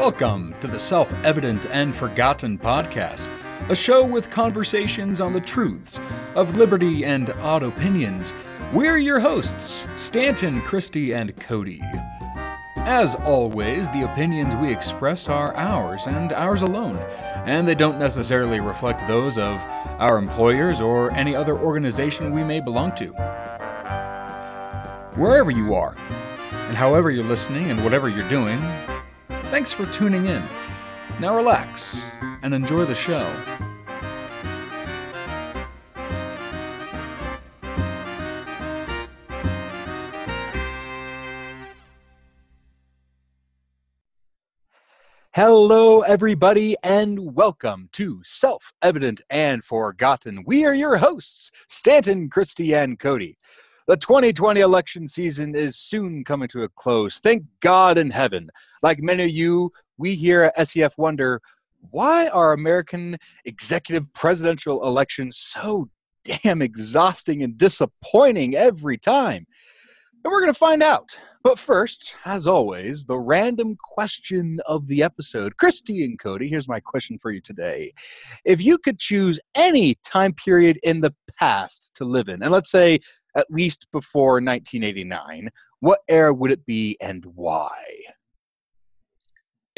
Welcome to the Self Evident and Forgotten podcast, a show with conversations on the truths of liberty and odd opinions. We're your hosts, Stanton, Christy, and Cody. As always, the opinions we express are ours and ours alone, and they don't necessarily reflect those of our employers or any other organization we may belong to. Wherever you are, and however you're listening and whatever you're doing, thanks for tuning in. Now relax and enjoy the show. Hello, everybody, and welcome to Self Evident and Forgotten. We are your hosts, Stanton, Christy, and Cody. The 2020 election season is soon coming to a close. Thank God in heaven. Like many of you, we here at SEF wonder why are American executive presidential elections so damn exhausting and disappointing every time? And we're going to find out. But first, as always, the random question of the episode. Christy and Cody, here's my question for you today. If you could choose any time period in the past to live in, and let's say at least before 1989, what era would it be and why?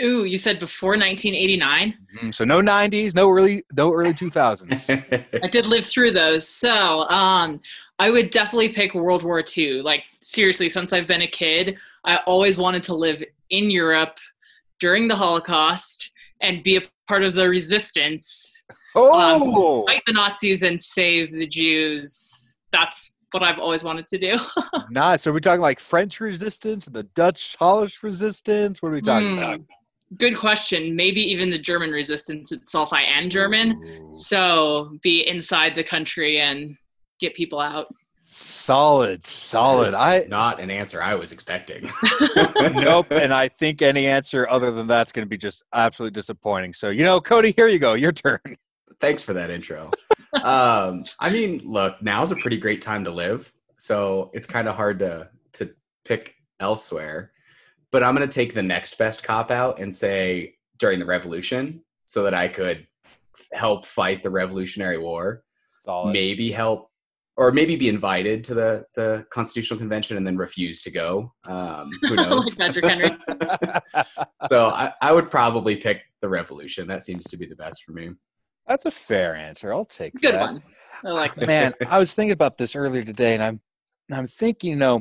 Ooh, you said before 1989. Mm, so no 90s, no early, no early 2000s. I did live through those, so um, I would definitely pick World War II. Like seriously, since I've been a kid, I always wanted to live in Europe during the Holocaust and be a part of the resistance. Oh, um, fight the Nazis and save the Jews. That's what I've always wanted to do. nice. So are we talking like French resistance, and the Dutch Polish resistance? What are we talking Hmm. about? Good question. Maybe even the German resistance itself. I am German, Ooh. so be inside the country and get people out. Solid, solid. I not an answer I was expecting. nope. And I think any answer other than that's going to be just absolutely disappointing. So you know, Cody, here you go. Your turn. Thanks for that intro. Um, I mean, look, now's a pretty great time to live, so it's kind of hard to to pick elsewhere. But I'm going to take the next best cop out and say during the Revolution, so that I could help fight the Revolutionary War, Solid. maybe help, or maybe be invited to the the Constitutional Convention and then refuse to go. Um, who knows? Patrick Henry. so I, I would probably pick the Revolution. That seems to be the best for me. That's a fair answer. I'll take Good that. one. I like that. Man, I was thinking about this earlier today, and I'm I'm thinking, you know,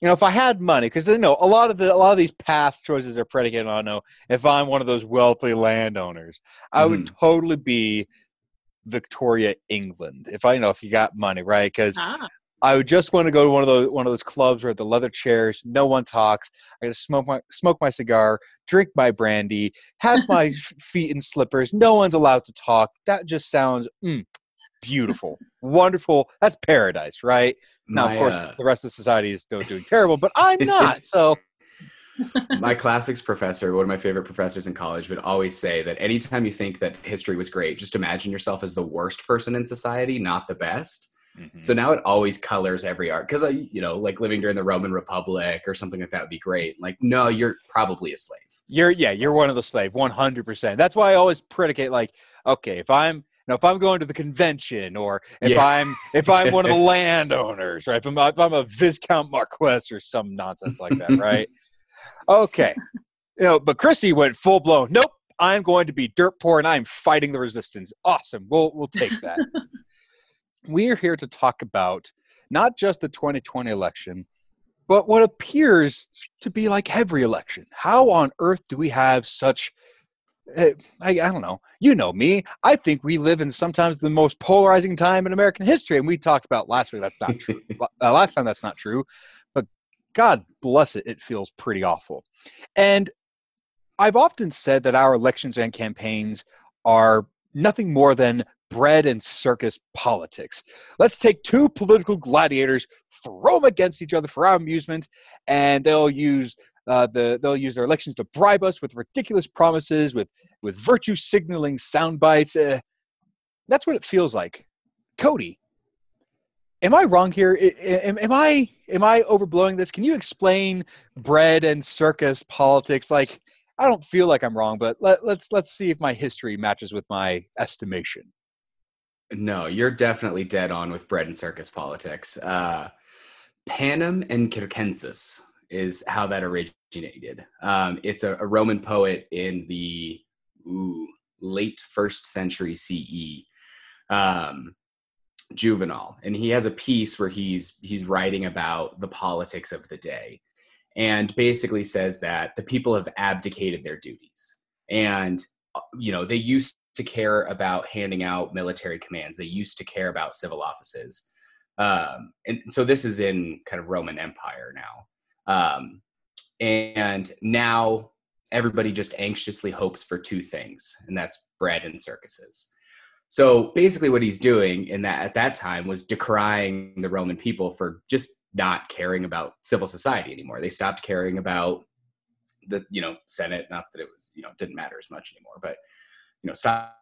you know, if I had money, because you know, a lot of the a lot of these past choices are predicated on, know, if I'm one of those wealthy landowners, I would totally be Victoria, England. If I you know, if you got money, right? Because Ah, I would just want to go to one of those one of those clubs where the leather chairs, no one talks. I gotta smoke my smoke my cigar, drink my brandy, have my feet in slippers. No one's allowed to talk. That just sounds mm, beautiful, wonderful. That's paradise, right? Now, My, of course, uh, the rest of society is still doing terrible, but I'm not. So my classics professor, one of my favorite professors in college, would always say that anytime you think that history was great, just imagine yourself as the worst person in society, not the best. Mm-hmm. So now it always colors every art because I, you know, like living during the Roman Republic or something like that would be great. Like, no, you're probably a slave. You're yeah, you're one of the slave, one hundred percent. That's why I always predicate like, okay, if I'm know, if I'm going to the convention or if Yeah. I'm if I'm one of the landowners, right? If I'm, if I'm a Viscount Marquess or some nonsense like that, right? Okay. You know, but Chrissy went full blown. Nope, I'm going to be dirt poor and I'm fighting the resistance. Awesome. We'll we'll take that. We are here to talk about not just the 2020 election, but what appears to be like every election. How on earth do we have such eh, I, I don't know. You know me. I think we live in sometimes the most polarizing time in American history, and we talked about last week. That's not true. uh, last time that's not true, but God bless it, it feels pretty awful. And I've often said that our elections and campaigns are nothing more than bread and circus politics. Let's take two political gladiators, throw them against each other for our amusement, and they'll use uh, the they'll use their elections to bribe us with ridiculous promises, with with virtue signaling sound bites. Uh, that's what it feels like. Cody, am I wrong here? Am, am I am I overblowing this? Can you explain bread and circus politics? Like I don't feel like I'm wrong, but let, let's let's see if my history matches with my estimation. No, you're definitely dead on with bread and circus politics. Uh, Panem and Circenses is how that originated. Um, it's a, a, Roman poet in the ooh, late first century CE, um, Juvenal, and he has a piece where he's he's writing about the politics of the day, and basically says that the people have abdicated their duties, and uh, you know they used to care about handing out military commands. They used to care about civil offices. Um, and so this is in kind of Roman Empire now. Um, and now everybody just anxiously hopes for two things, and that's bread and circuses. So basically, what he's doing in that at that time was decrying the Roman people for just not caring about civil society anymore. They stopped caring about the you know Senate. Not that it was you know didn't matter as much anymore, but you know stopped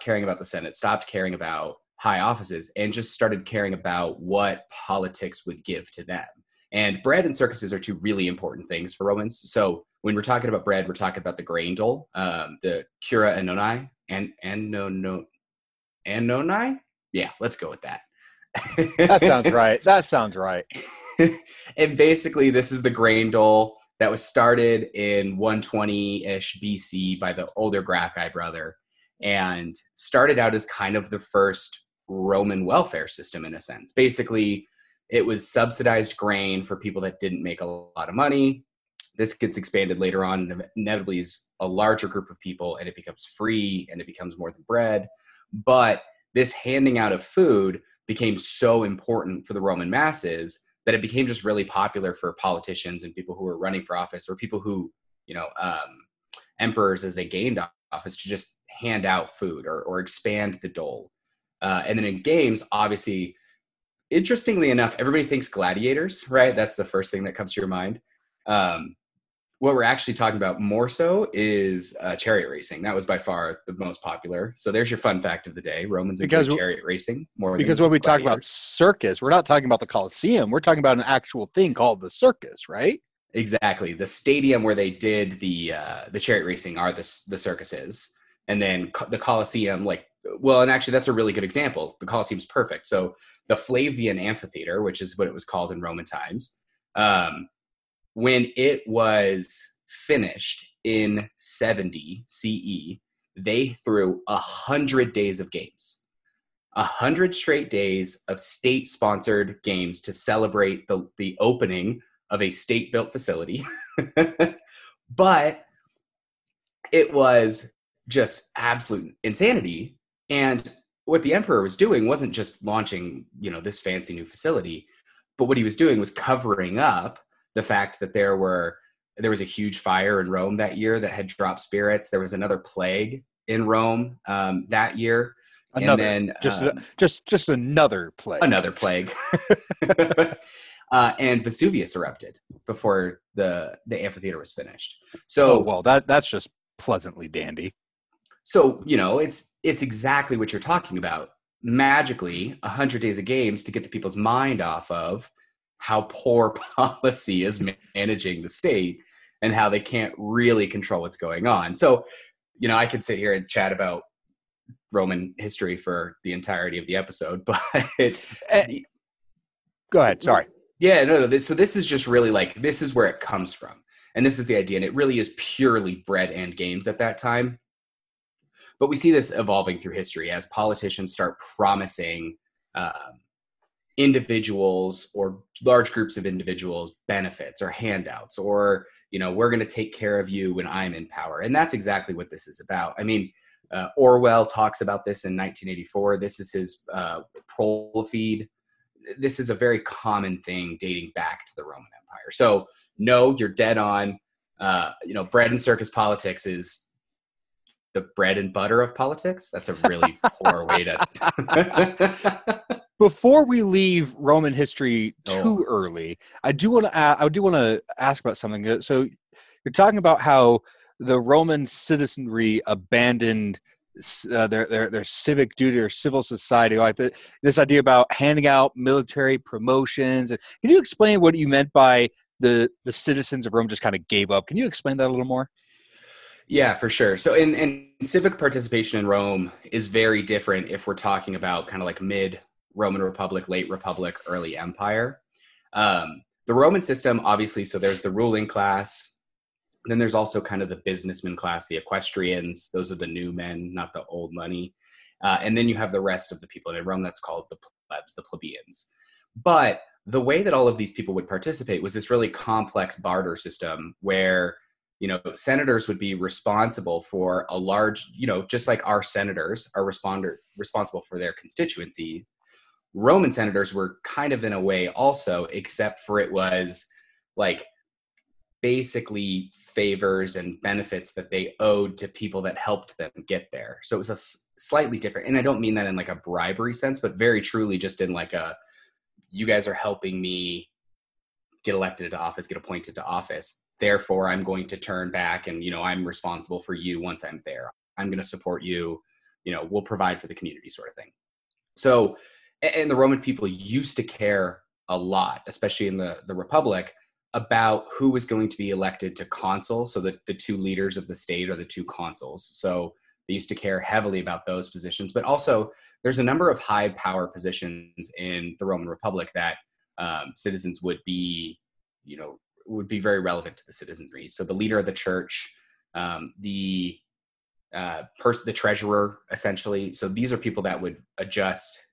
caring about the Senate, stopped caring about high offices, and just started caring about what politics would give to them. And bread and circuses are two really important things for Romans. So when we're talking about bread, we're talking about the grain dole, um, the cura annoni, and and no no annoni. Yeah, let's go with that. that sounds right. That sounds right. and basically, this is the grain dole that was started in 120-ish BC by the older Gracchi brother and started out as kind of the first Roman welfare system in a sense. Basically, it was subsidized grain for people that didn't make a lot of money. This gets expanded later on, and inevitably is a larger group of people, and it becomes free and it becomes more than bread. But this handing out of food became so important for the Roman masses that it became just really popular for politicians and people who were running for office or people who, you know, um, emperors as they gained office to just hand out food or, or expand the dole. Uh, and then in games, obviously, interestingly enough, everybody thinks gladiators, right? That's the first thing that comes to your mind. Um, what we're actually talking about more so is uh, chariot racing. That was by far the most popular. So there's your fun fact of the day: Romans because chariot racing more. Because when we talk about circus, we're not talking about the Colosseum. We're talking about an actual thing called the circus, right? Exactly. The stadium where they did the uh, the chariot racing are the the circuses, and then the Colosseum, like well, and actually that's a really good example. The Colosseum's perfect. So the Flavian Amphitheater, which is what it was called in Roman times, um, when it was finished in 70 CE, they threw a hundred days of games, a hundred straight days of state-sponsored games to celebrate the the opening of a state-built facility. but it was just absolute insanity. And what the emperor was doing wasn't just launching, you know, this fancy new facility, but what he was doing was covering up the fact that there were there was a huge fire in Rome that year that had dropped spirits. There was another plague in Rome um, that year. Another, and then just um, just just another plague. Another plague. uh, and Vesuvius erupted before the the amphitheater was finished. So oh, well, that that's just pleasantly dandy. So you know, it's it's exactly what you're talking about. Magically, hundred days of games to get the people's mind off of how poor policy is managing the state and how they can't really control what's going on. So, you know, I could sit here and chat about Roman history for the entirety of the episode, but eh, go ahead. Sorry. Yeah, no, no. This, so this is just really like this is where it comes from, and this is the idea, and it really is purely bread and games at that time. But we see this evolving through history as politicians start promising um, individuals or large groups of individuals benefits or handouts, or you know, we're going to take care of you when I'm in power, and that's exactly what this is about. I mean. Uh, Orwell talks about this in 1984. This is his uh, feed this is a very common thing dating back to the Roman Empire. So no, you're dead on. Uh, you know, bread and circus politics is the bread and butter of politics. That's a really poor way to. Before we leave Roman history too oh. early, I do want to. I do want to ask about something. So, you're talking about how the Roman citizenry abandoned uh, their, their their civic duty or civil society like the, this idea about handing out military promotions can you explain what you meant by the the citizens of Rome just kind of gave up. Can you explain that a little more? Yeah, for sure. So, in, in civic participation in Rome is very different if we're talking about kind of like mid Roman Republic, late Republic, early Empire. Um, the Roman system, obviously, so there's the ruling class. Then there's also kind of the businessman class, the equestrians. Those are the new men, not the old money. Uh, and then you have the rest of the people. And in Rome, that's called the plebs, the plebeians. But the way that all of these people would participate was this really complex barter system where you know senators would be responsible for a large you know just like our senators are responder responsible for their constituency roman senators were kind of in a way also except for it was like basically favors and benefits that they owed to people that helped them get there so it was a s- slightly different and i don't mean that in like a bribery sense but very truly just in like a you guys are helping me get elected to office, get appointed to office. Therefore, I'm going to turn back and, you know, I'm responsible for you once I'm there. I'm going to support you. You know, we'll provide for the community sort of thing. So, and the Roman people used to care a lot, especially in the, the Republic, about who was going to be elected to consul. So the, the two leaders of the state are the two consuls. So they used to care heavily about those positions, but also there's a number of high power positions in the Roman Republic that um, citizens would be, you know, would be very relevant to the citizenry. So the leader of the church, um, the uh, person, the treasurer, essentially. So these are people that would adjust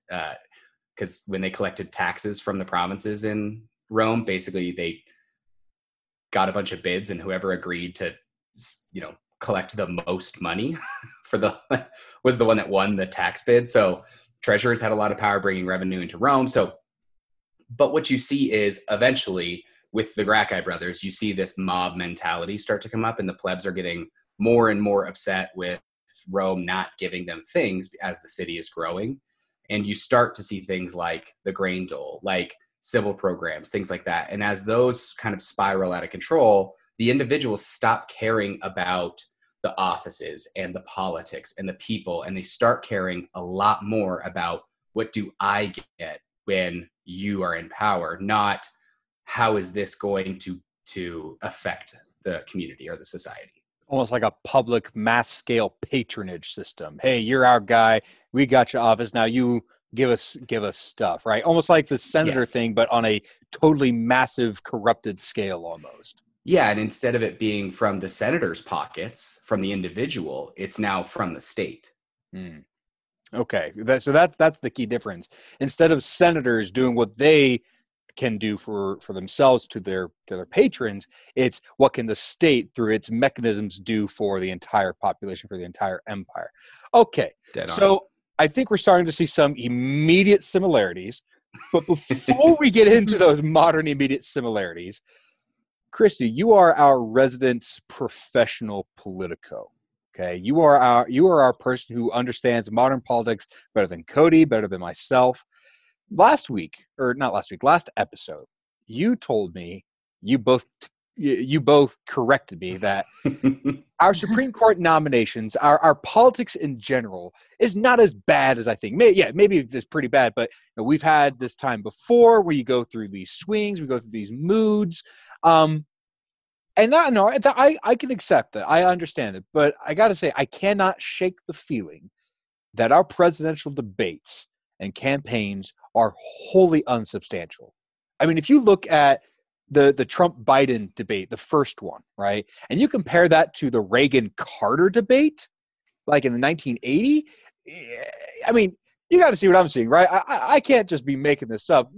because when they collected taxes from the provinces in Rome, basically they got a bunch of bids, and whoever agreed to, you know, collect the most money for the was the one that won the tax bid. So treasurers had a lot of power bringing revenue into Rome. So, but what you see is eventually with the Gracchi brothers, you see this mob mentality start to come up, and the plebs are getting more and more upset with Rome not giving them things as the city is growing. And you start to see things like the grain dole, like civil programs, things like that. And as those kind of spiral out of control, the individuals stop caring about the offices and the politics and the people and they start caring a lot more about what do i get when you are in power not how is this going to to affect the community or the society almost like a public mass scale patronage system hey you're our guy we got your office now you give us give us stuff right almost like the senator yes. thing but on a totally massive corrupted scale almost yeah, and instead of it being from the senator's pockets, from the individual, it's now from the state. Mm. Okay, that, so that's that's the key difference. Instead of senators doing what they can do for for themselves to their to their patrons, it's what can the state through its mechanisms do for the entire population for the entire empire. Okay, so I think we're starting to see some immediate similarities. But before we get into those modern immediate similarities, Christy, you are our resident professional politico. Okay, you are our you are our person who understands modern politics better than Cody, better than myself. Last week, or not last week, last episode, you told me you both you both corrected me that our Supreme Court nominations, our, our politics in general, is not as bad as I think. May, yeah, maybe it's pretty bad, but you know, we've had this time before where you go through these swings, we go through these moods. Um, and that no, I I can accept that. I understand it, but I got to say I cannot shake the feeling that our presidential debates and campaigns are wholly unsubstantial. I mean, if you look at the the Trump Biden debate, the first one, right, and you compare that to the Reagan Carter debate, like in the 1980, eh, I mean, you got to see what I'm seeing, right? I, I can't just be making this up.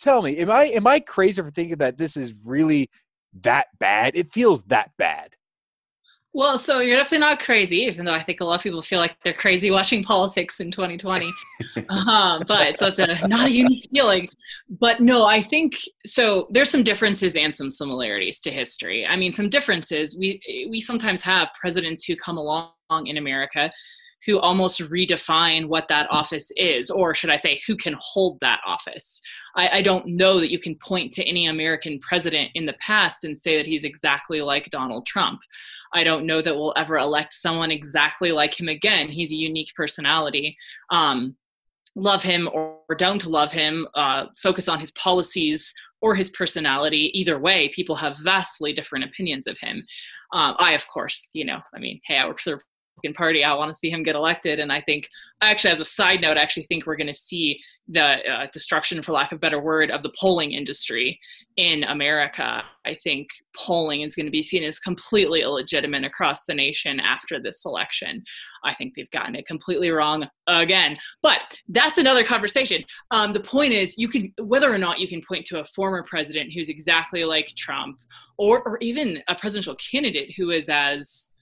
Tell me, am I am I crazy for thinking that this is really that bad. It feels that bad. Well, so you're definitely not crazy, even though I think a lot of people feel like they're crazy watching politics in 2020. um, but so it's a not a unique feeling. But no, I think so. There's some differences and some similarities to history. I mean, some differences. We we sometimes have presidents who come along in America who almost redefine what that office is, or should I say, who can hold that office. I, I, don't know that you can point to any American president in the past and say that he's exactly like Donald Trump. I don't know that we'll ever elect someone exactly like him again. He's a unique personality. Um, love him or don't love him, uh, focus on his policies or his personality. Either way, people have vastly different opinions of him. Um, I, of course, you know, I mean, hey, I work for the Party. I want to see him get elected. And I think, actually, as a side note, I actually think we're going to see the uh, destruction, for lack of a better word, of the polling industry in America. I think polling is going to be seen as completely illegitimate across the nation after this election. I think they've gotten it completely wrong again. But that's another conversation. Um, the point is, you can whether or not you can point to a former president who's exactly like Trump, or or even a presidential candidate who is as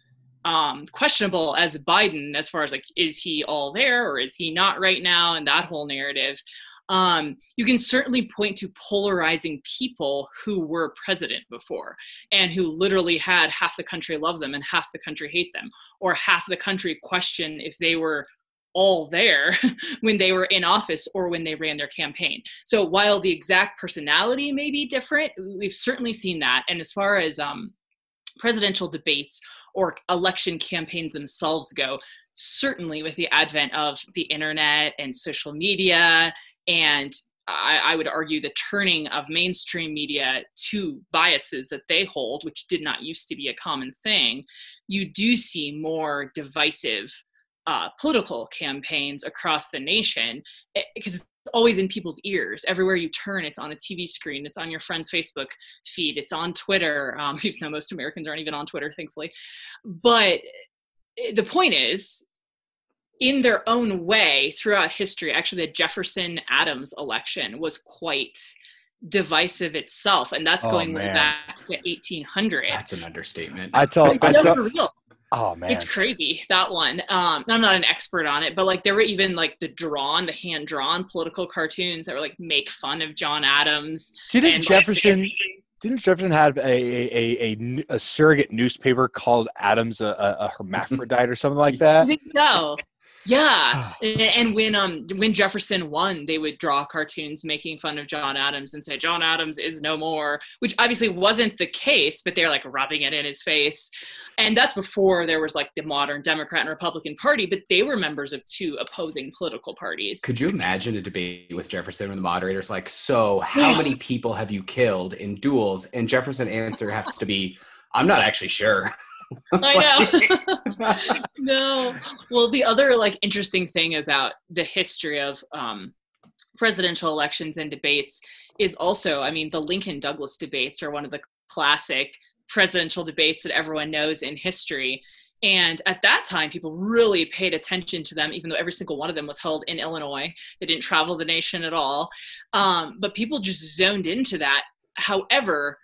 um, questionable as Biden, as far as like, is he all there or is he not right now, and that whole narrative. Um, you can certainly point to polarizing people who were president before and who literally had half the country love them and half the country hate them, or half the country question if they were all there when they were in office or when they ran their campaign. So while the exact personality may be different, we've certainly seen that. And as far as um, presidential debates or election campaigns themselves go, certainly with the advent of the internet and social media and I, I, would argue the turning of mainstream media to biases that they hold, which did not used to be a common thing, you do see more divisive uh, political campaigns across the nation because eh, always in people's ears. Everywhere you turn, it's on a TV screen, it's on your friend's Facebook feed, it's on Twitter, um, even though most Americans aren't even on Twitter, thankfully. But eh, the point is, in their own way, throughout history, actually, the Jefferson Adams election was quite divisive itself, and that's oh, going man. back to 1800. That's an understatement. I tell, I tell, Oh man, it's crazy that one. Um, I'm not an expert on it, but like there were even like the drawn, the hand drawn political cartoons that were like make fun of John Adams. Didn't Jefferson? Didn't Jefferson have a, a, a, a, surrogate newspaper called Adams a, a hermaphrodite or something like that? I think so. Yeah, and when um when Jefferson won, they would draw cartoons making fun of John Adams and say John Adams is no more, which obviously wasn't the case, but they're like rubbing it in his face, and that's before there was like the modern Democrat and Republican Party, but they were members of two opposing political parties. Could you imagine a debate with Jefferson when the moderator's like, "So, how yeah. many people have you killed in duels?" And Jefferson answer has to be, "I'm not actually sure." I know. no. Well, the other like interesting thing about the history of um, presidential elections and debates is also, I mean, the Lincoln Douglas debates are one of the classic presidential debates that everyone knows in history. And at that time, people really paid attention to them, even though every single one of them was held in Illinois. They didn't travel the nation at all. Um, but people just zoned into that. However,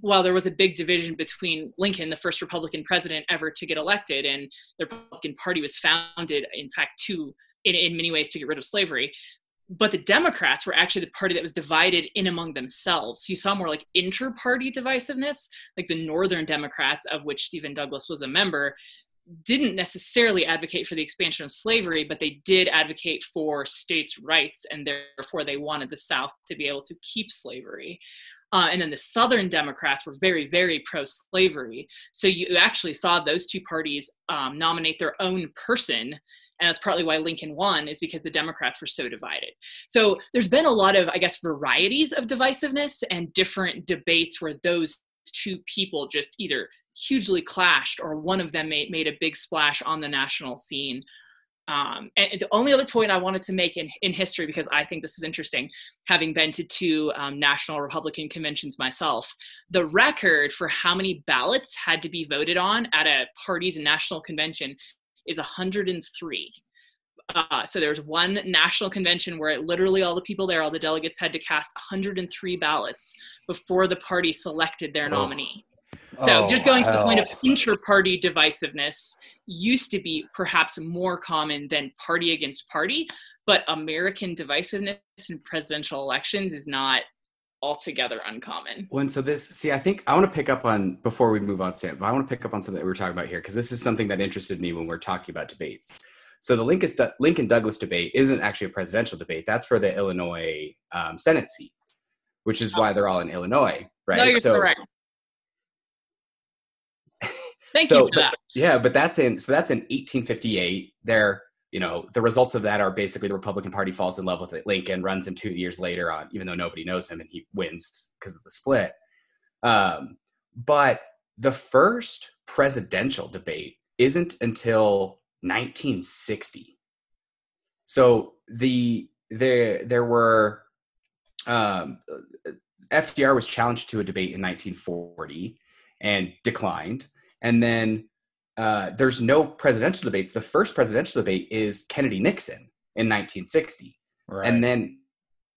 while there was a big division between Lincoln, the first Republican president ever to get elected, and the Republican Party was founded, in fact, to in, in many ways to get rid of slavery. But the Democrats were actually the party that was divided in among themselves. You saw more like inter-party divisiveness, like the Northern Democrats, of which Stephen Douglas was a member, didn't necessarily advocate for the expansion of slavery, but they did advocate for states' rights, and therefore they wanted the South to be able to keep slavery. Uh, and then the Southern Democrats were very, very pro slavery. So you actually saw those two parties um, nominate their own person. And that's partly why Lincoln won, is because the Democrats were so divided. So there's been a lot of, I guess, varieties of divisiveness and different debates where those two people just either hugely clashed or one of them made, made a big splash on the national scene um, and the only other point I wanted to make in, in history, because I think this is interesting, having been to two um, national Republican conventions myself, the record for how many ballots had to be voted on at a party's national convention is 103. Uh, so there was one national convention where it, literally all the people there, all the delegates had to cast 103 ballots before the party selected their oh. nominee. So, oh, just going hell. to the point of inter-party divisiveness used to be perhaps more common than party against party, but American divisiveness in presidential elections is not altogether uncommon. Well, and so this, see, I think I want to pick up on before we move on, Sam. But I want to pick up on something that we are talking about here because this is something that interested me when we're talking about debates. So the Lincoln, Lincoln Douglas debate isn't actually a presidential debate. That's for the Illinois um, Senate seat, which is why they're all in Illinois, right? No, you're so, correct. Thank so, you for that. yeah, but that's in so that's in 1858. They're you know, the results of that are basically the Republican Party falls in love with Lincoln, runs him two years later on, even though nobody knows him, and he wins because of the split. Um, but the first presidential debate isn't until 1960. So the there there were um, FDR was challenged to a debate in 1940 and declined, and then uh, there's no presidential debates. The first presidential debate is Kennedy Nixon in 1960, right. and then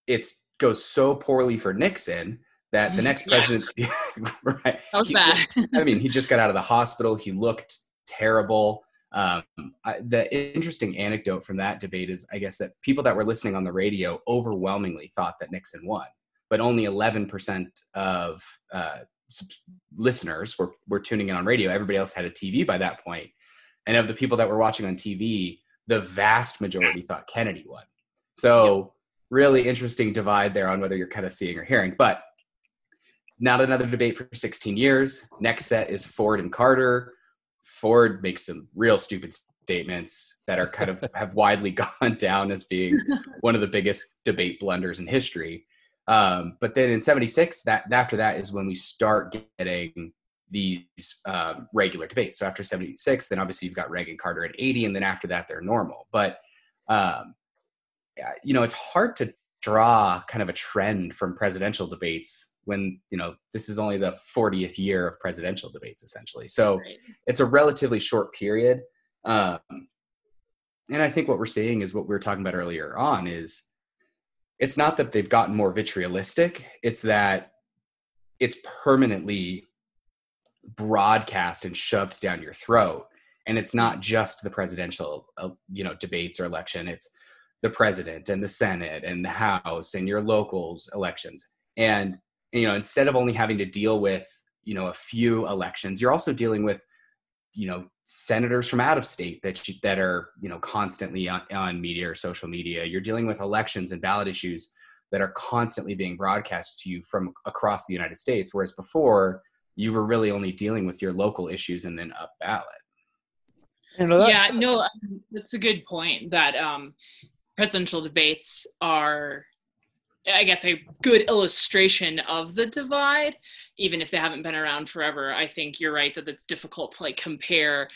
it goes so poorly for Nixon that the next president, right? That was he, bad. I mean, he just got out of the hospital. He looked terrible. Um, I, the interesting anecdote from that debate is, I guess, that people that were listening on the radio overwhelmingly thought that Nixon won, but only 11% of uh, listeners were, were tuning in on radio. Everybody else had a TV by that point. And of the people that were watching on TV, the vast majority thought Kennedy won. So, really interesting divide there on whether you're kind of seeing or hearing. But not another debate for 16 years. Next set is Ford and Carter. Ford makes some real stupid statements that are kind of have widely gone down as being one of the biggest debate blunders in history. Um, but then in 76, that after that is when we start getting these um, regular debates. So after 76, then obviously you've got Reagan, Carter, and 80, and then after that they're normal. But um, you know, it's hard to draw kind of a trend from presidential debates when you know this is only the 40th year of presidential debates essentially so right. it's a relatively short period um, and i think what we're seeing is what we were talking about earlier on is it's not that they've gotten more vitriolistic it's that it's permanently broadcast and shoved down your throat. And it's not just the presidential uh, you know debates or election. It's the president and the senate and the house and your locals elections. And you know instead of only having to deal with you know a few elections you're also dealing with you know senators from out of state that you, that are you know constantly on, on media or social media. You're dealing with elections and ballot issues that are constantly being broadcast to you from across the united states whereas before you were really only dealing with your local issues and then up ballot. You know yeah no um, that's a good point that um presidential debates are I guess a good illustration of the divide, even if they haven't been around forever. I think you're right that it's difficult to like compare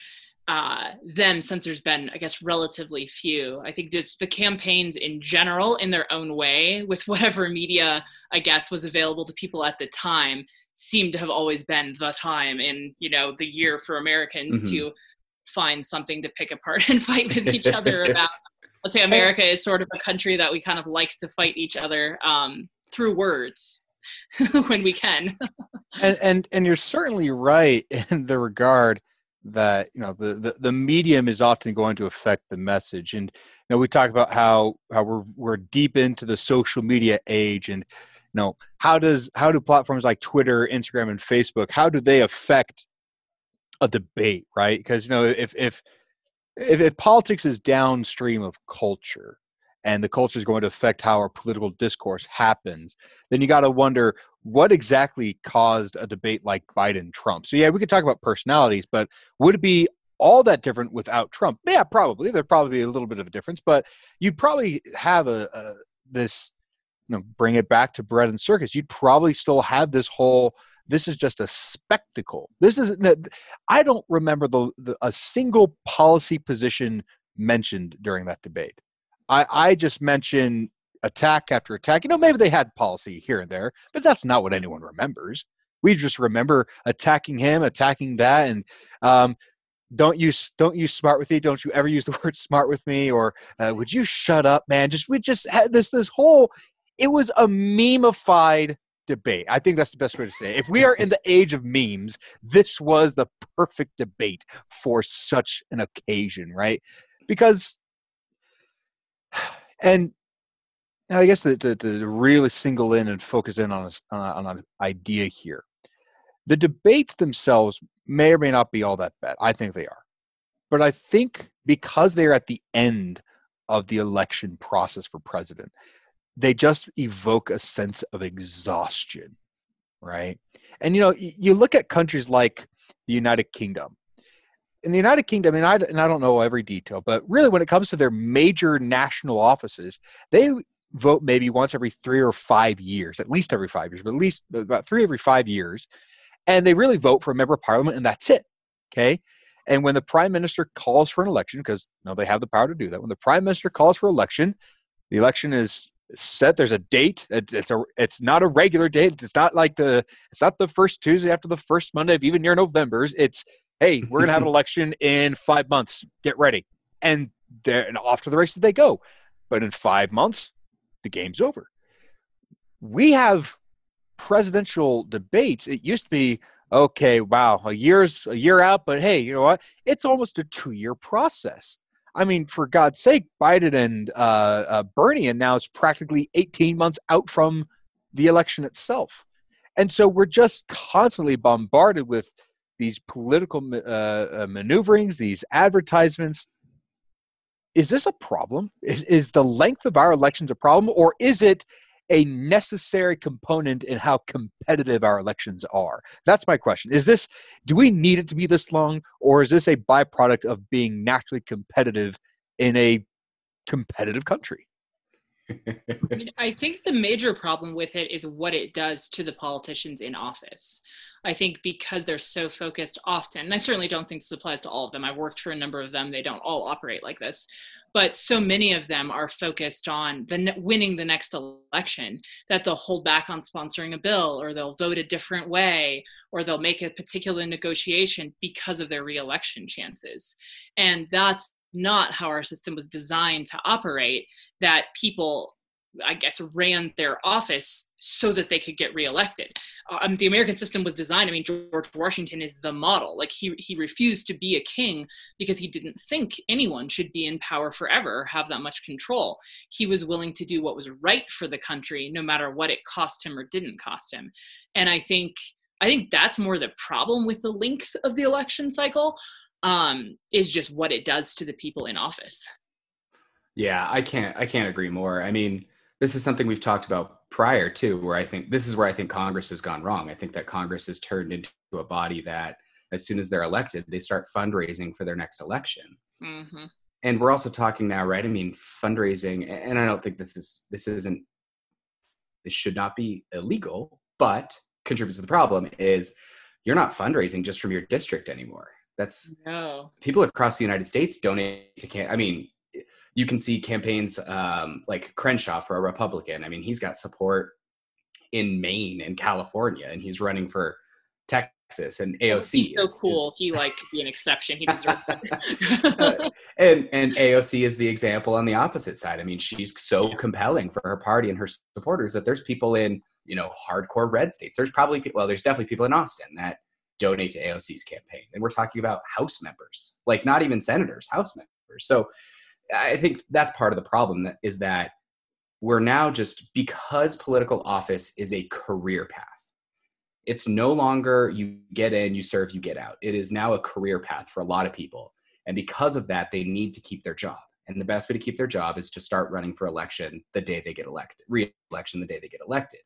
uh, them since there's been, I guess, relatively few. I think it's the campaigns in general, in their own way, with whatever media I guess was available to people at the time, seem to have always been the time in you know the year for Americans mm-hmm. to find something to pick apart and fight with each other about let's say America is sort of a country that we kind of like to fight each other um, through words when we can. and, and and you're certainly right in the regard that you know the, the the medium is often going to affect the message and you know we talk about how how we're we're deep into the social media age and you know how does how do platforms like twitter instagram and facebook how do they affect a debate right because you know if if if, if politics is downstream of culture and the culture is going to affect how our political discourse happens, then you got to wonder what exactly caused a debate like Biden Trump. So, yeah, we could talk about personalities, but would it be all that different without Trump? Yeah, probably. There'd probably be a little bit of a difference, but you'd probably have a, a this, you know, bring it back to bread and circus. You'd probably still have this whole this is just a spectacle. This is I don't remember the, the a single policy position mentioned during that debate. I, I just mentioned attack after attack. You know, maybe they had policy here and there, but that's not what anyone remembers. We just remember attacking him, attacking that, and um, don't use don't use smart with me. Don't you ever use the word smart with me? Or uh, would you shut up, man? Just we just had this this whole. It was a memeified debate. I think that's the best way to say it. If we are in the age of memes, this was the perfect debate for such an occasion, right? Because, and I guess to, to, to really single in and focus in on, a, on an idea here, the debates themselves may or may not be all that bad. I think they are. But I think because they're at the end of the election process for president, they just evoke a sense of exhaustion, right? And you know, you look at countries like the United Kingdom. In the United Kingdom, mean, I, and I don't know every detail, but really when it comes to their major national offices, they vote maybe once every three or five years, at least every five years, but at least about three every five years. And they really vote for a member of parliament, and that's it. Okay. And when the prime minister calls for an election, because you know, they have the power to do that, when the prime minister calls for election, the election is set. There's a date. It's a. It's not a regular date. It's not like the. It's not the first Tuesday after the first Monday of even near November's. It's hey, we're gonna have an election in five months. Get ready, and they're and off to the races they go. But in five months, the game's over. We have presidential debates. It used to be okay, wow, a year's a year out, but hey, you know what? It's almost a two-year process. I mean, for God's sake, Biden and uh, uh, Bernie, and now it's practically 18 months out from the election itself. And so we're just constantly bombarded with these political uh, uh, maneuverings, these advertisements. Is this a problem? Is, is the length of our elections a problem, or is it a necessary component in how competitive our elections are? That's my question. Is this, do we need it to be this long, or is this a byproduct of being naturally competitive in a competitive country? I, think the major problem with it is what it does to the politicians in office. I think because they're so focused often, and I certainly don't think this applies to all of them. I've worked for a number of them. They don't all operate like this, but so many of them are focused on the winning the next election that they'll hold back on sponsoring a bill, or they'll vote a different way, or they'll make a particular negotiation because of their reelection chances, and that's not how our system was designed to operate. That people I guess, ran their office so that they could get reelected. Um, the American system was designed. I mean, George Washington is the model. Like he he refused to be a king because he didn't think anyone should be in power forever, or have that much control. He was willing to do what was right for the country, no matter what it cost him or didn't cost him. And I think I think that's more the problem with the length of the election cycle. Um, is just what it does to the people in office. Yeah, I can't I can't agree more. I mean, this is something we've talked about prior too, where I think this is where I think Congress has gone wrong. I think that Congress has turned into a body that, as soon as they're elected, they start fundraising for their next election. Mm-hmm. And we're also talking now, right? I mean, fundraising, and I don't think this is this isn't this should not be illegal, but contributes to the problem is you're not fundraising just from your district anymore. That's no. people across the United States donate to can. I mean, you can see campaigns um, like Crenshaw for a Republican. I mean, he's got support in Maine and California, and he's running for Texas and AOC. He's so cool. Is, he like could be an exception. He deserves it. and and AOC is the example on the opposite side. I mean, she's so compelling for her party and her supporters that there's people in you know hardcore red states. There's probably well, there's definitely people in Austin that donate to AOC's campaign, and we're talking about House members, like not even senators, House members. So I think that's part of the problem that is that we're now just because political office is a career path. It's no longer you get in, you serve, you get out. It is now a career path for a lot of people. And because of that, they need to keep their job. And the best way to keep their job is to start running for election the day they get elected, re-election the day they get elected.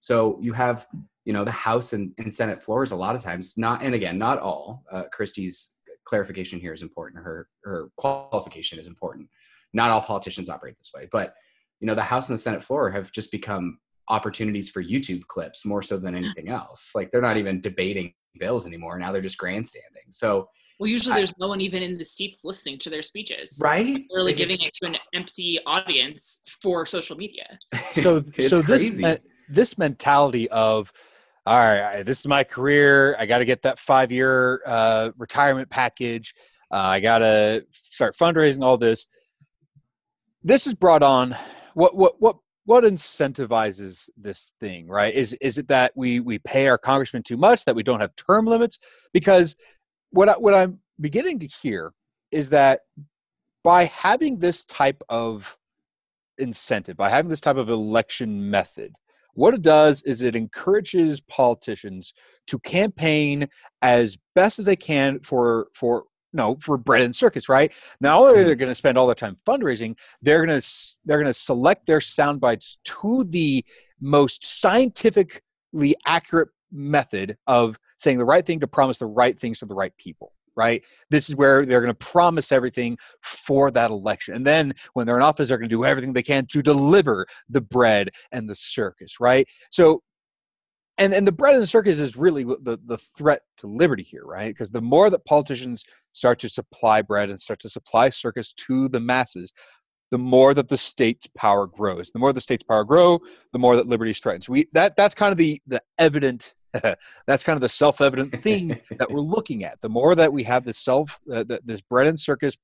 So you have, you know, the House and, and Senate floors a lot of times, not, and again, not all. Uh, Christy's clarification here is important. Her her qualification is important. Not all politicians operate this way, but you know the House and the Senate floor have just become opportunities for YouTube clips more so than anything else. Like they're not even debating bills anymore. Now they're just grandstanding. So well, usually there's no one even in the seats listening to their speeches. Right. They're like giving it to an empty audience for social media. So, so this uh, this mentality of all right, this is my career. I got to get that five year uh, retirement package. Uh, I got to start fundraising. All this. This is brought on. What what what what incentivizes this thing? Right? Is is it that we we pay our congressmen too much? That we don't have term limits? Because what I, what I'm beginning to hear is that by having this type of incentive, by having this type of election method, what it does is it encourages politicians to campaign as best as they can for for no for bread and circus right now they're mm-hmm. going to spend all their time fundraising they're going to they're going to select their sound bites to the most scientifically accurate method of saying the right thing to promise the right things to the right people right? This is where they're going to promise everything for that election. And then when they're in office, they're going to do everything they can to deliver the bread and the circus, right? So and and the bread and the circus is really the the threat to liberty here right because the more that politicians start to supply bread and start to supply circus to the masses the more that the state's power grows the more the state's power grow the more that liberty is threatened so we that that's kind of the the evident that's kind of the self-evident thing that we're looking at the more that we have this self uh, this bread and circus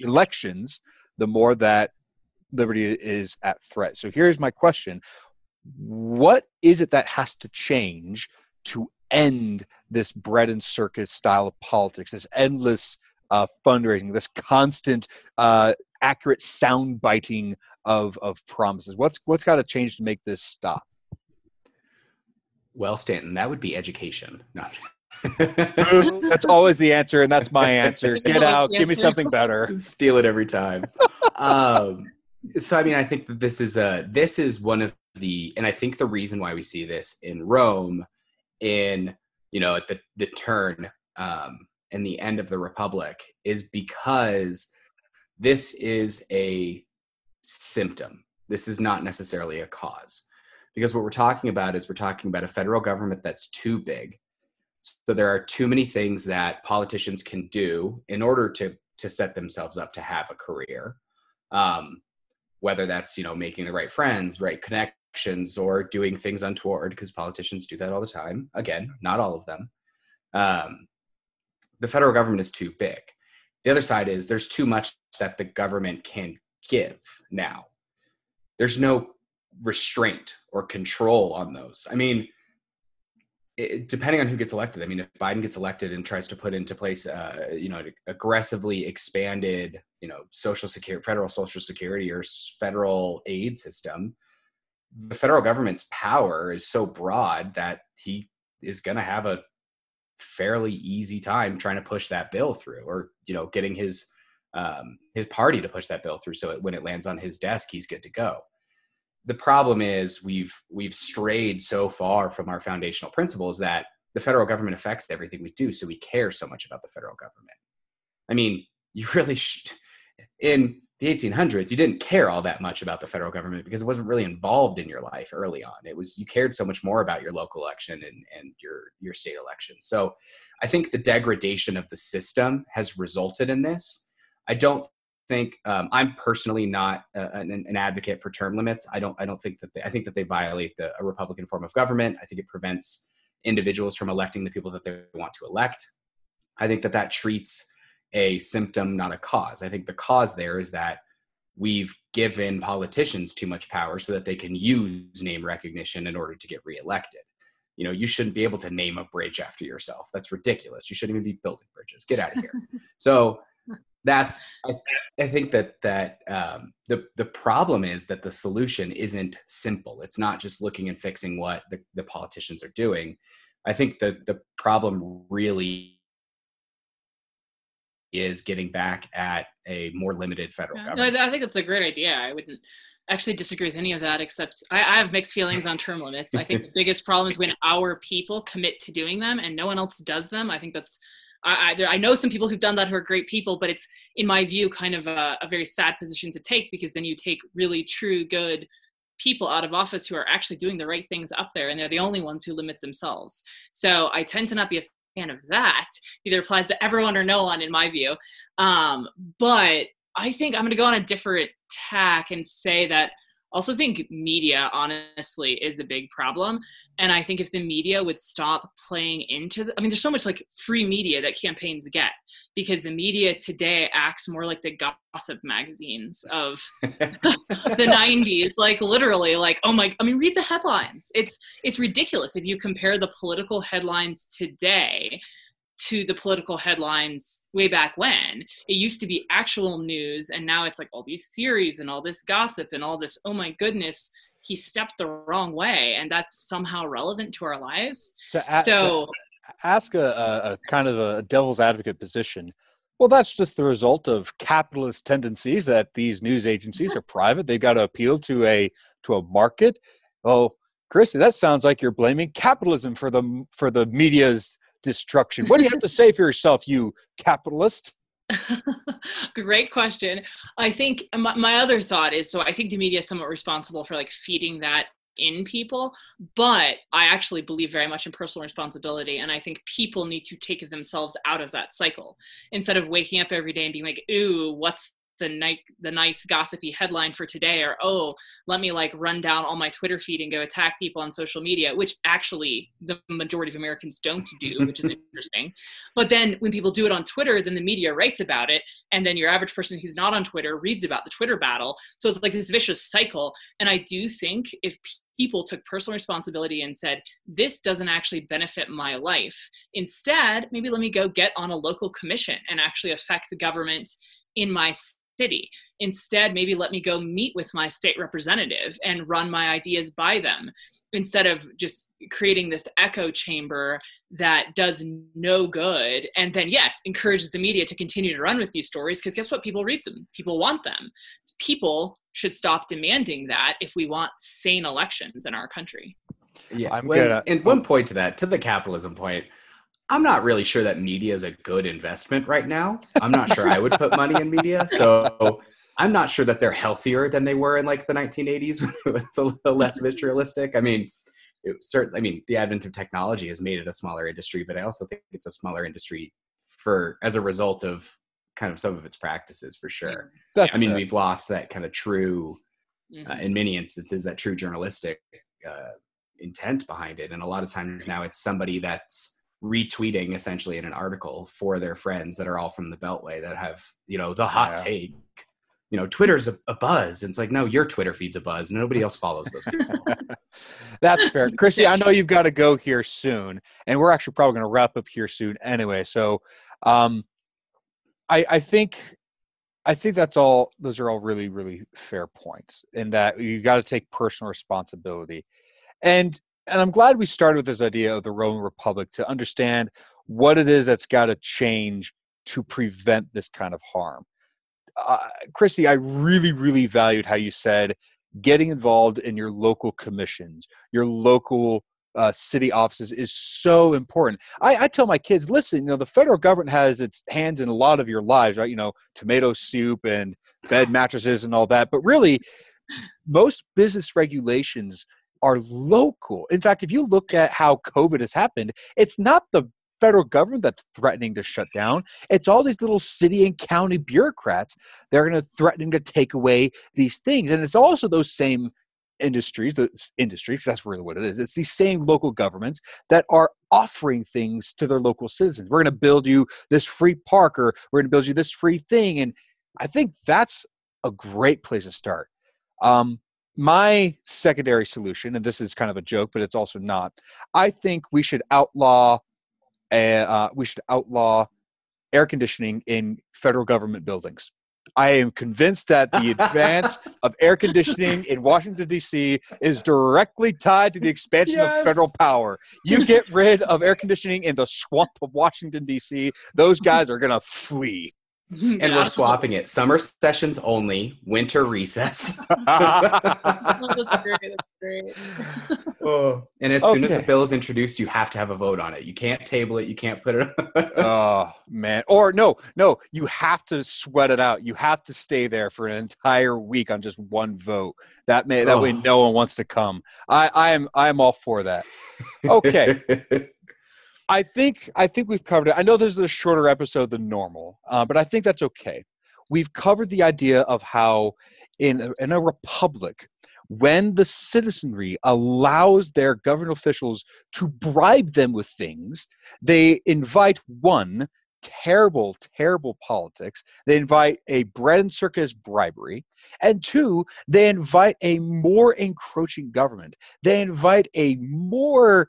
elections the more that liberty is at threat so here's my question what is it that has to change to end this bread and circus style of politics, this endless uh, fundraising, this constant uh, accurate sound biting of of promises? What's what's got to change to make this stop? Well, Stanton, that would be education. Not. that's always the answer, and that's my answer. Get out, give me something better. Steal it every time. Um, so, I mean, I think that this is a this is one of the and i think the reason why we see this in rome in you know at the the turn um and the end of the republic is because this is a symptom this is not necessarily a cause because what we're talking about is we're talking about a federal government that's too big. So there are too many things that politicians can do in order to to set themselves up to have a career um, whether that's you know making the right friends right connections, or doing things untoward because politicians do that all the time. Again not all of them. Um, the federal government is too big. The other side is there's too much that the government can give now. There's no restraint or control on those. I mean it, depending on who gets elected i mean if biden gets elected and tries to put into place uh, you know aggressively expanded you know social security federal social security or federal aid system the federal government's power is so broad that he is going to have a fairly easy time trying to push that bill through or you know getting his um, his party to push that bill through so it, when it lands on his desk he's good to go the problem is we've we've strayed so far from our foundational principles that the federal government affects everything we do so we care so much about the federal government. I mean you really should in the 1800s you didn't care all that much about the federal government because it wasn't really involved in your life early on. It was you cared so much more about your local election and, and your your state election. So i think the degradation of the system has resulted in this. I don't think um, i'm personally not an, an, advocate for term limits i don't i don't think that they, i think that they violate the a republican form of government i think it prevents individuals from electing the people that they want to elect i think that that treats a symptom, not a cause. I think the cause there is that we've given politicians too much power so that they can use name recognition in order to get reelected. You know, you shouldn't be able to name a bridge after yourself. That's ridiculous. You shouldn't even be building bridges. Get out of here. so that's I, I, think that that um, the the problem is that the solution isn't simple. It's not just looking and fixing what the, the politicians are doing. I think that the problem really is getting back at a more limited federal yeah. government. No, I think that's a great idea. I wouldn't actually disagree with any of that, except I, I have mixed feelings on term limits. I think the biggest problem is when our people commit to doing them and no one else does them. I think that's I, I, I, know some people who've done that who are great people, but it's, in my view, kind of a, a, very sad position to take because then you take really true, good people out of office who are actually doing the right things up there, and they're the only ones who limit themselves. So I tend to not be a fan of that. Either applies to everyone or no one, in my view. Um, but I think I'm going to go on a different tack and say that also think media honestly is a big problem. And i think if the media would stop playing into the, i mean there's so much like free media that campaigns get because the media today acts more like the gossip magazines of the 90s like literally like oh my i mean read the headlines. It's it's ridiculous if you compare the political headlines today to the political headlines way back when. It used to be actual news, and now it's like all these theories and all this gossip and all this, oh my goodness, he stepped the wrong way, and that's somehow relevant to our lives. So, a- so ask a, a, kind of a devil's advocate position. Well, that's just the result of capitalist tendencies that these news agencies are private. They've got to appeal to a to a market. Oh, Christy, that sounds like you're blaming capitalism for the for the media's destruction. What do you have to say for yourself, you capitalist? Great question. I think my, my other thought is so I think the media is somewhat responsible for like feeding that in people, but I actually believe very much in personal responsibility. And I think people need to take themselves out of that cycle instead of waking up every day and being like, ooh, what's the nice the nice gossipy headline for today or oh let me like run down all my twitter feed and go attack people on social media which actually the majority of americans don't do which is interesting but then when people do it on twitter then the media writes about it and then your average person who's not on twitter reads about the twitter battle so it's like this vicious cycle and i do think if people took personal responsibility and said, This doesn't actually benefit my life. Instead, maybe let me go get on a local commission and actually affect the government in my city. Instead, maybe let me go meet with my state representative and run my ideas by them instead of just creating this echo chamber that does no good and then yes encourages the media to continue to run with these stories because guess what? People read them. People want them. People should stop demanding that if we want sane elections in our country. Yeah. I'm when, gonna, and one point to that to the capitalism point I'm not really sure that media is a good investment right now. I'm not sure I would put money in media. So I'm not sure that they're healthier than they were in like the 1980s when it was a little less vitrialistic. I mean, it certainly, I mean, the advent of technology has made it a smaller industry, but I also think it's a smaller industry for as a result of kind of some of its practices for sure. That's I mean, fair. we've lost that kind of true, uh, mm-hmm. uh, in many instances, that true journalistic uh, intent behind it. And a lot of times now it's somebody that's retweeting essentially in an article for their friends that are all from the beltway that have you know the hot yeah. take. You know twitter's a, a, buzz. And it's like no your twitter feed's a buzz. Nobody else follows those people. That's fair. Chrissy i know you've got to go here soon and we're actually probably going to wrap up here soon anyway so um i i think i think that's all those are all really really fair points in that you got to take personal responsibility. And and I'm glad we started with this idea of the Roman Republic to understand what it is that's got to change to prevent this kind of harm. Uh, Christy, I really, really valued how you said getting involved in your local commissions, your local uh, city offices is so important. I, I, tell my kids, listen, you know, the federal government has its hands in a lot of your lives, right? You know, tomato soup and bed mattresses and all that. But really, most business regulations are local. In fact, if you look at how COVID has happened, it's not the federal government that's threatening to shut down. It's all these little city and county bureaucrats They're going to threaten to take away these things. And it's also those same industries, the industries, that's really what it is. It's these same local governments that are offering things to their local citizens. We're going to build you this free park or we're going to build you this free thing. And I think that's a great place to start. Um, my secondary solution, and this is kind of a joke, but it's also not. I think we should outlaw, uh, we should outlaw air conditioning in federal government buildings. I am convinced that the advance of air conditioning in Washington, D.C. is directly tied to the expansion yes. of federal power. You get rid of air conditioning in the swamp of Washington, D.C., those guys are going to flee. and yeah. we're swapping it. Summer sessions only winter recess. Oh, that's great, that's great. oh, and as okay. soon as a bill is introduced you have to have a vote on it. You can't table it you can't put it oh man. Or no no you have to sweat it out. You have to stay there for an entire week on just one vote. That may that oh. way no one wants to come. I i am i am all for that. Okay I think I think we've covered it. I know this is a shorter episode than normal, uh, but I think that's okay. We've covered the idea of how in a, in a republic, when the citizenry allows their government officials to bribe them with things, they invite one terrible, terrible politics. They invite a bread and circus bribery. And two, they invite a more encroaching government. They invite a more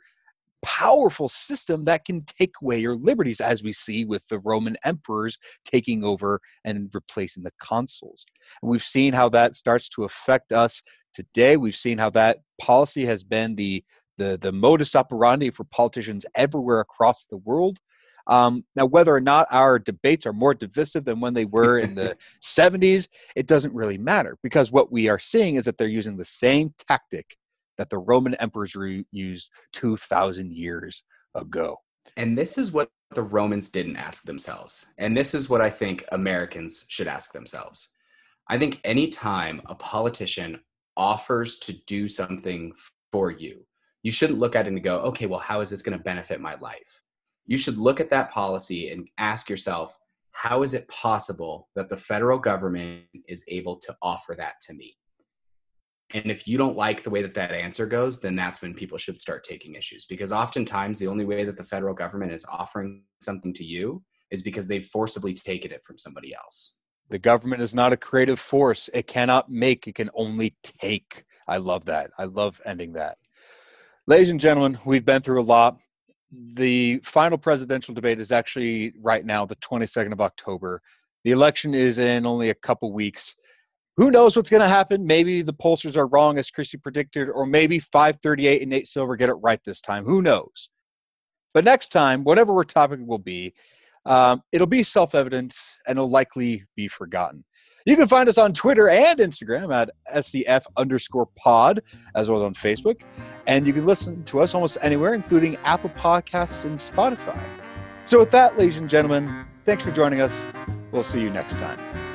powerful system that can take away your liberties, as we see with the Roman emperors taking over and replacing the consuls. And we've seen how that starts to affect us today. We've seen how that policy has been the the, the modus operandi for politicians everywhere across the world. Um, now, whether or not our debates are more divisive than when they were in the 70s, it doesn't really matter because what we are seeing is that they're using the same tactic that the Roman emperors re- used 2,000 years ago. And this is what the Romans didn't ask themselves. And this is what I think Americans should ask themselves. I think anytime a politician offers to do something for you, you shouldn't look at it and go, okay, well, how is this going to benefit my life? You should look at that policy and ask yourself, how is it possible that the federal government is able to offer that to me? And if you don't like the way that that answer goes, then that's when people should start taking issues. Because oftentimes, the only way that the federal government is offering something to you is because they've forcibly taken it from somebody else. The government is not a creative force. It cannot make, it can only take. I love that. I love ending that. Ladies and gentlemen, we've been through a lot. The final presidential debate is actually right now, the 22nd of October. The election is in only a couple weeks who knows what's going to happen? Maybe the pollsters are wrong, as Christy predicted, or maybe 538 and Nate Silver get it right this time. Who knows? But next time, whatever our topic will be, um, it'll be self evident and it'll likely be forgotten. You can find us on Twitter and Instagram at SCF underscore pod, as well as on Facebook. And you can listen to us almost anywhere, including Apple Podcasts and Spotify. So, with that, ladies and gentlemen, thanks for joining us. We'll see you next time.